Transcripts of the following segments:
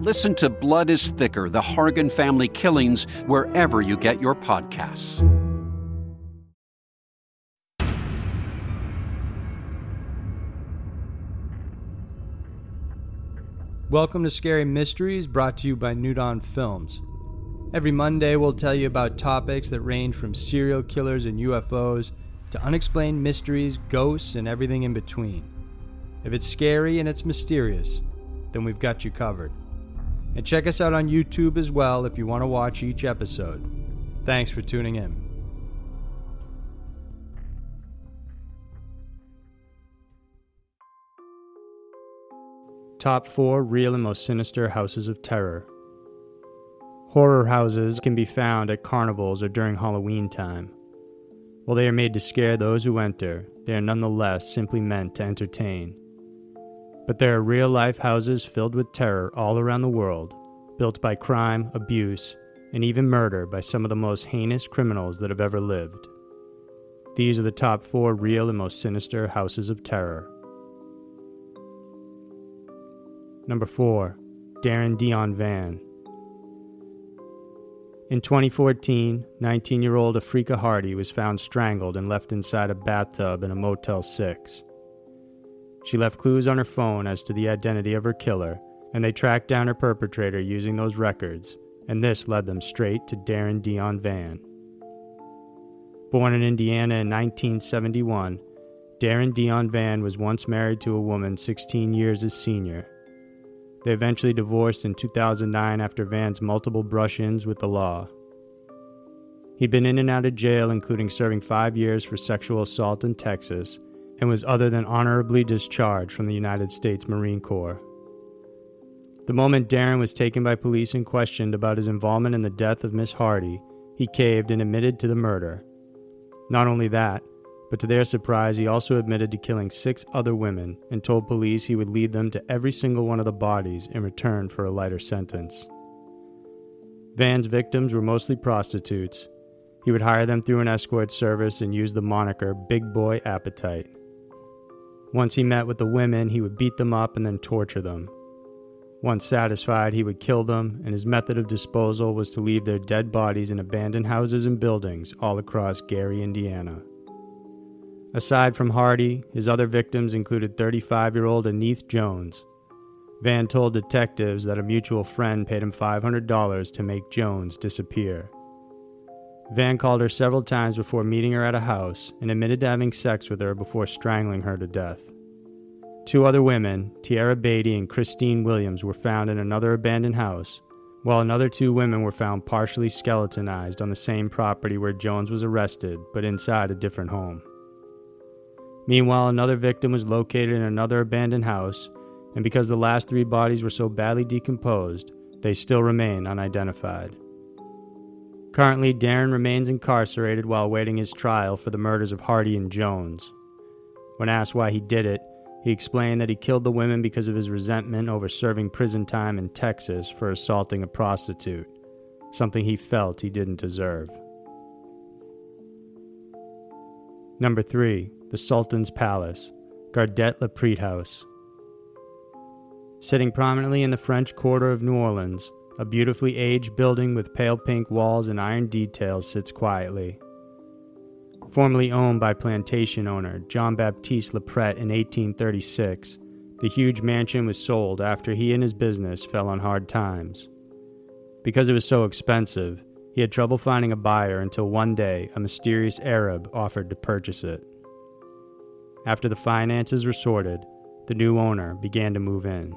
Listen to Blood is Thicker The Hargan Family Killings wherever you get your podcasts. Welcome to Scary Mysteries, brought to you by New Dawn Films. Every Monday, we'll tell you about topics that range from serial killers and UFOs to unexplained mysteries, ghosts, and everything in between. If it's scary and it's mysterious, then we've got you covered. And check us out on YouTube as well if you want to watch each episode. Thanks for tuning in. Top 4 Real and Most Sinister Houses of Terror. Horror houses can be found at carnivals or during Halloween time. While they are made to scare those who enter, they are nonetheless simply meant to entertain. But there are real life houses filled with terror all around the world, built by crime, abuse, and even murder by some of the most heinous criminals that have ever lived. These are the top four real and most sinister houses of terror. Number 4. Darren Deon Vann. In 2014, 19 year old Affrika Hardy was found strangled and left inside a bathtub in a Motel 6. She left clues on her phone as to the identity of her killer, and they tracked down her perpetrator using those records, and this led them straight to Darren Deon Vann. Born in Indiana in 1971, Darren Deon Vann was once married to a woman 16 years his senior. They eventually divorced in 2009 after Vann's multiple brush ins with the law. He'd been in and out of jail, including serving five years for sexual assault in Texas, and was other than honorably discharged from the United States Marine Corps. The moment Darren was taken by police and questioned about his involvement in the death of Miss Hardy, he caved and admitted to the murder. Not only that, but to their surprise, he also admitted to killing six other women and told police he would lead them to every single one of the bodies in return for a lighter sentence. Vann's victims were mostly prostitutes. He would hire them through an escort service and use the moniker Big Boy Appetite. Once he met with the women, he would beat them up and then torture them. Once satisfied, he would kill them, and his method of disposal was to leave their dead bodies in abandoned houses and buildings all across Gary, Indiana. Aside from Hardy, his other victims included 35 year old Anith Jones. Vann told detectives that a mutual friend paid him $500 to make Jones disappear. Vann called her several times before meeting her at a house and admitted to having sex with her before strangling her to death. Two other women, Teaira Batey and Christine Williams, were found in another abandoned house, while another two women were found partially skeletonized on the same property where Jones was arrested, but inside a different home. Meanwhile, another victim was located in another abandoned house, and because the last three bodies were so badly decomposed, they still remain unidentified. Currently, Darren remains incarcerated while awaiting his trial for the murders of Hardy and Jones. When asked why he did it, he explained that he killed the women because of his resentment over serving prison time in Texas for assaulting a prostitute, something he felt he didn't deserve. Number 3 the Sultan's Palace, Gardette Laprete House. Sitting prominently in the French Quarter of New Orleans, a beautifully aged building with pale pink walls and iron details sits quietly. Formerly owned by plantation owner John Baptiste Laprete in 1836, the huge mansion was sold after he and his business fell on hard times. Because it was so expensive, He had trouble finding a buyer until one day a mysterious Arab offered to purchase it. After the finances were sorted, the new owner began to move in.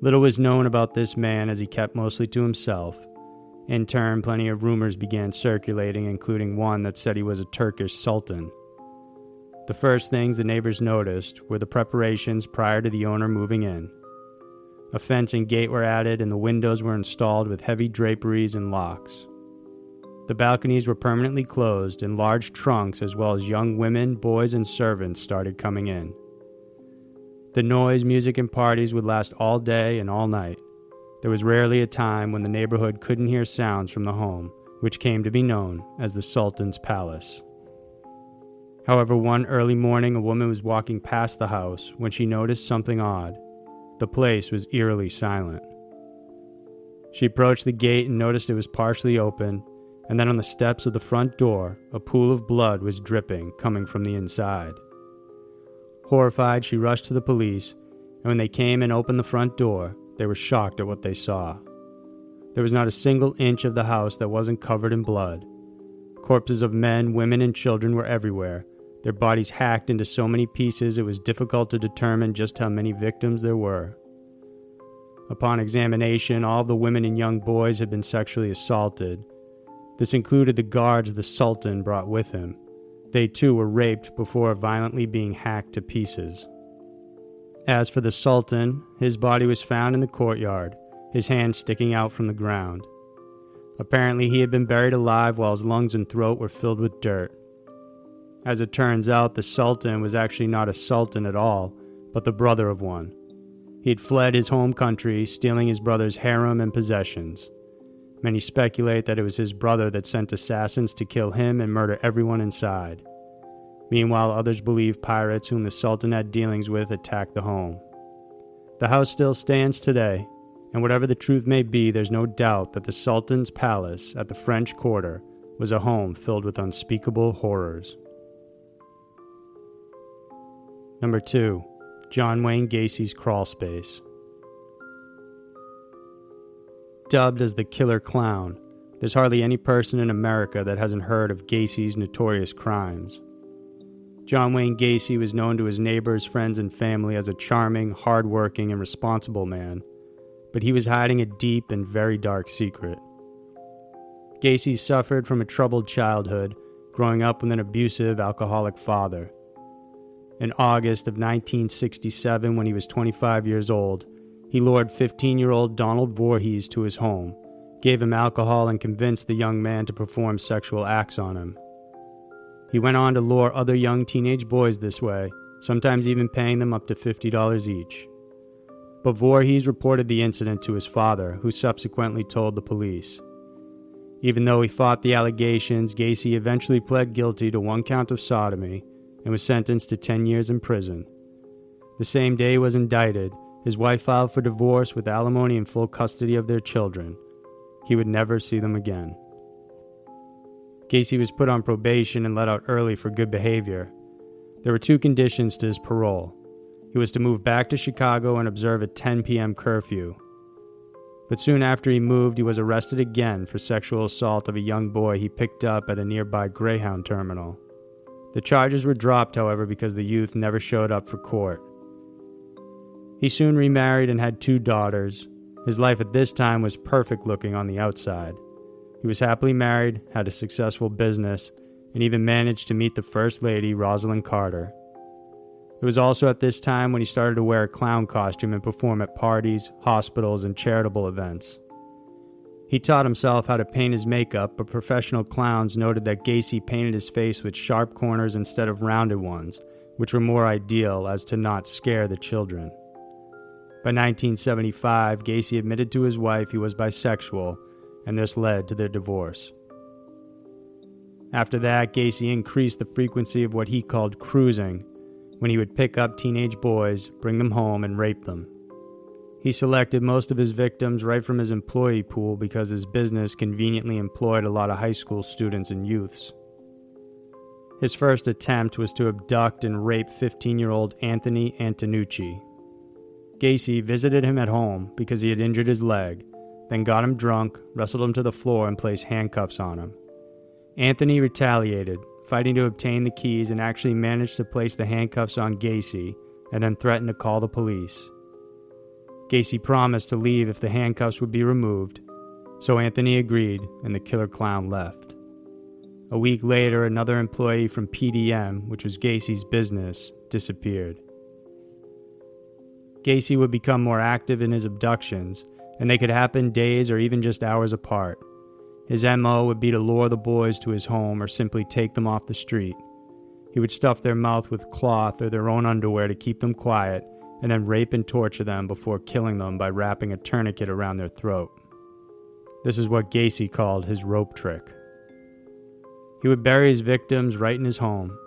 Little was known about this man as he kept mostly to himself. In turn, plenty of rumors began circulating, including one that said he was a Turkish sultan. The first things the neighbors noticed were the preparations prior to the owner moving in. A fence and gate were added, and the windows were installed with heavy draperies and locks. The balconies were permanently closed, and large trunks, as well as young women, boys, and servants, started coming in. The noise, music, and parties would last all day and all night. There was rarely a time when the neighborhood couldn't hear sounds from the home, which came to be known as the Sultan's Palace. However, one early morning, a woman was walking past the house when she noticed something odd. The place was eerily silent. She approached the gate and noticed it was partially open and then on the steps of the front door, a pool of blood was dripping, coming from the inside. Horrified, she rushed to the police, and when they came and opened the front door, they were shocked at what they saw. There was not a single inch of the house that wasn't covered in blood. Corpses of men, women, and children were everywhere, their bodies hacked into so many pieces it was difficult to determine just how many victims there were. Upon examination, all the women and young boys had been sexually assaulted, this included the guards the Sultan brought with him. They too were raped before violently being hacked to pieces. As for the Sultan, his body was found in the courtyard, his hands sticking out from the ground. Apparently, he had been buried alive while his lungs and throat were filled with dirt. As it turns out, the Sultan was actually not a Sultan at all, but the brother of one. He had fled his home country, stealing his brother's harem and possessions. Many speculate that it was his brother that sent assassins to kill him and murder everyone inside. Meanwhile, others believe pirates whom the Sultan had dealings with attacked the home. The house still stands today, and whatever the truth may be, there's no doubt that the Sultan's palace at the French Quarter was a home filled with unspeakable horrors. Number 2. John Wayne Gacy's Crawl Space. Dubbed as the killer clown, there's hardly any person in America that hasn't heard of Gacy's notorious crimes. John Wayne Gacy was known to his neighbors, friends, and family as a charming, hardworking, and responsible man, but he was hiding a deep and very dark secret. Gacy suffered from a troubled childhood, growing up with an abusive, alcoholic father. In August of 1967, when he was 25 years old, he lured 15 year old Donald Voorhees to his home, gave him alcohol, and convinced the young man to perform sexual acts on him. He went on to lure other young teenage boys this way, sometimes even paying them up to $50 each. But Voorhees reported the incident to his father, who subsequently told the police. Even though he fought the allegations, Gacy eventually pled guilty to one count of sodomy and was sentenced to 10 years in prison. The same day he was indicted, his wife filed for divorce with alimony and full custody of their children. He would never see them again. Gacy was put on probation and let out early for good behavior. There were two conditions to his parole. He was to move back to Chicago and observe a 10 p.m. curfew. But soon after he moved, he was arrested again for sexual assault of a young boy he picked up at a nearby Greyhound terminal. The charges were dropped, however, because the youth never showed up for court. He soon remarried and had two daughters. His life at this time was perfect looking on the outside. He was happily married, had a successful business, and even managed to meet the First Lady, Rosalynn Carter. It was also at this time when he started to wear a clown costume and perform at parties, hospitals, and charitable events. He taught himself how to paint his makeup, but professional clowns noted that Gacy painted his face with sharp corners instead of rounded ones, which were more ideal as to not scare the children. By 1975, Gacy admitted to his wife he was bisexual, and this led to their divorce. After that, Gacy increased the frequency of what he called cruising, when he would pick up teenage boys, bring them home, and rape them. He selected most of his victims right from his employee pool because his business conveniently employed a lot of high school students and youths. His first attempt was to abduct and rape 15 year old Anthony Antonucci, Gacy visited him at home because he had injured his leg, then got him drunk, wrestled him to the floor, and placed handcuffs on him. Anthony retaliated, fighting to obtain the keys, and actually managed to place the handcuffs on Gacy and then threatened to call the police. Gacy promised to leave if the handcuffs would be removed, so Anthony agreed and the killer clown left. A week later, another employee from PDM, which was Gacy's business, disappeared. Gacy would become more active in his abductions, and they could happen days or even just hours apart. His MO would be to lure the boys to his home or simply take them off the street. He would stuff their mouth with cloth or their own underwear to keep them quiet, and then rape and torture them before killing them by wrapping a tourniquet around their throat. This is what Gacy called his rope trick. He would bury his victims right in his home,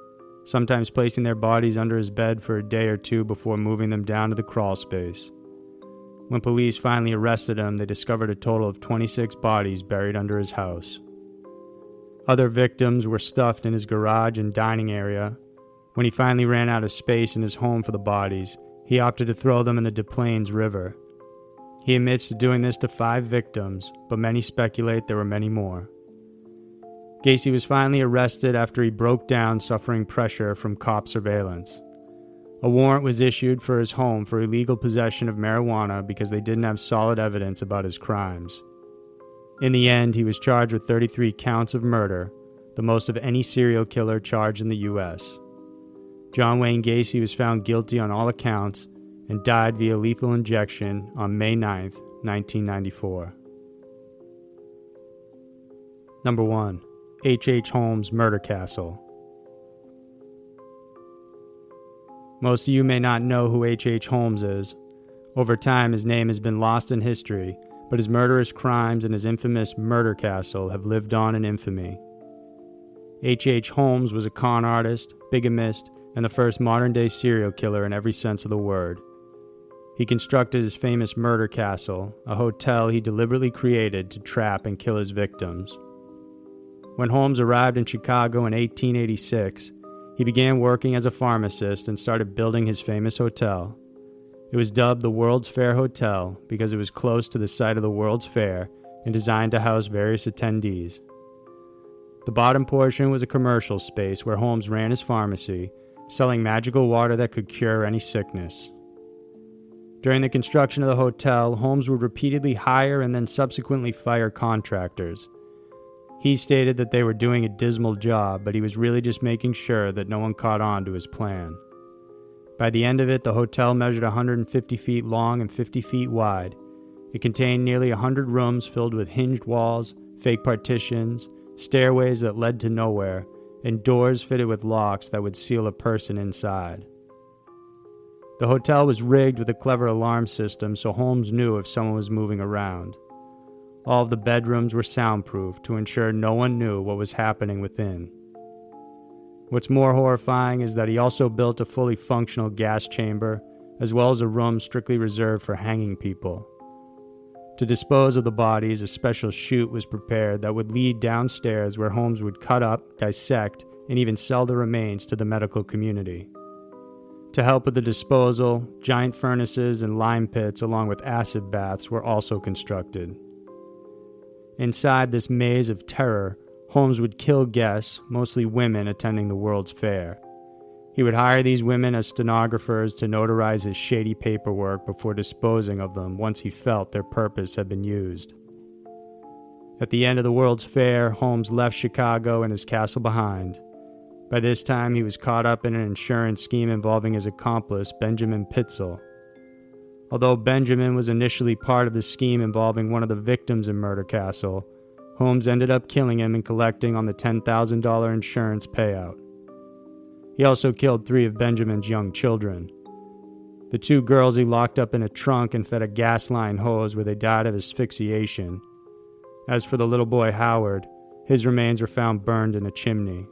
sometimes placing their bodies under his bed for a day or two before moving them down to the crawl space. When police finally arrested him, they discovered a total of 26 bodies buried under his house. Other victims were stuffed in his garage and dining area. When he finally ran out of space in his home for the bodies, he opted to throw them in the Des Plaines River. He admits to doing this to five victims, but many speculate there were many more. Gacy was finally arrested after he broke down, suffering pressure from cop surveillance. A warrant was issued for his home for illegal possession of marijuana because they didn't have solid evidence about his crimes. In the end, he was charged with 33 counts of murder, the most of any serial killer charged in the U.S. John Wayne Gacy was found guilty on all accounts and died via lethal injection on May 9, 1994. Number 1. H. H. Holmes Murder Castle. Most of you may not know who H. H. Holmes is. Over time, his name has been lost in history, but his murderous crimes and his infamous murder castle have lived on in infamy. H. H. Holmes was a con artist, bigamist, and the first modern day serial killer in every sense of the word. He constructed his famous murder castle, a hotel he deliberately created to trap and kill his victims. When Holmes arrived in Chicago in 1886, he began working as a pharmacist and started building his famous hotel. It was dubbed the World's Fair Hotel because it was close to the site of the World's Fair and designed to house various attendees. The bottom portion was a commercial space where Holmes ran his pharmacy, selling magical water that could cure any sickness. During the construction of the hotel, Holmes would repeatedly hire and then subsequently fire contractors. He stated that they were doing a dismal job, but he was really just making sure that no one caught on to his plan. By the end of it, the hotel measured 150 feet long and 50 feet wide. It contained nearly 100 rooms filled with hinged walls, fake partitions, stairways that led to nowhere, and doors fitted with locks that would seal a person inside. The hotel was rigged with a clever alarm system so Holmes knew if someone was moving around. All of the bedrooms were soundproof to ensure no one knew what was happening within. What's more horrifying is that he also built a fully functional gas chamber, as well as a room strictly reserved for hanging people. To dispose of the bodies, a special chute was prepared that would lead downstairs where Holmes would cut up, dissect, and even sell the remains to the medical community. To help with the disposal, giant furnaces and lime pits, along with acid baths, were also constructed. Inside this maze of terror, Holmes would kill guests, mostly women attending the World's Fair. He would hire these women as stenographers to notarize his shady paperwork before disposing of them once he felt their purpose had been used. At the end of the World's Fair, Holmes left Chicago and his castle behind. By this time, he was caught up in an insurance scheme involving his accomplice, Benjamin Pitezel. Although Benjamin was initially part of the scheme involving one of the victims in Murder Castle, Holmes ended up killing him and collecting on the $10,000 insurance payout. He also killed three of Benjamin's young children. The two girls he locked up in a trunk and fed a gas line hose where they died of asphyxiation. As for the little boy Howard, his remains were found burned in a chimney.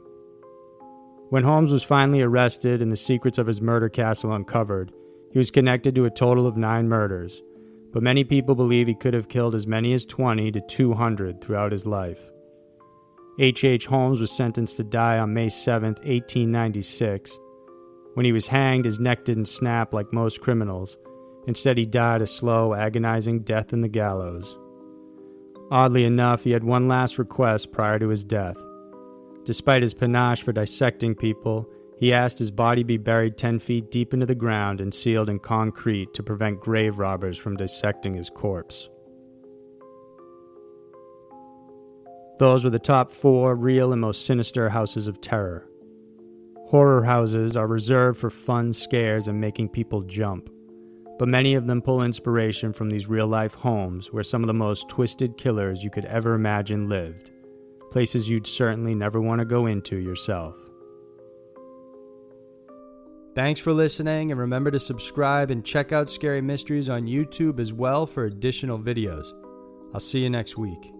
When Holmes was finally arrested and the secrets of his murder castle uncovered, he was connected to a total of nine murders, but many people believe he could have killed as many as 20 to 200 throughout his life. H. H. Holmes was sentenced to die on May 7, 1896. When he was hanged, his neck didn't snap like most criminals. Instead, he died a slow, agonizing death in the gallows. Oddly enough, he had one last request prior to his death. Despite his panache for dissecting people, he asked his body be buried 10 feet deep into the ground and sealed in concrete to prevent grave robbers from dissecting his corpse. Those were the top four real and most sinister houses of terror. Horror houses are reserved for fun scares and making people jump, but many of them pull inspiration from these real life homes where some of the most twisted killers you could ever imagine lived, places you'd certainly never want to go into yourself. Thanks for listening, and remember to subscribe and check out Scary Mysteries on YouTube as well for additional videos. I'll see you next week.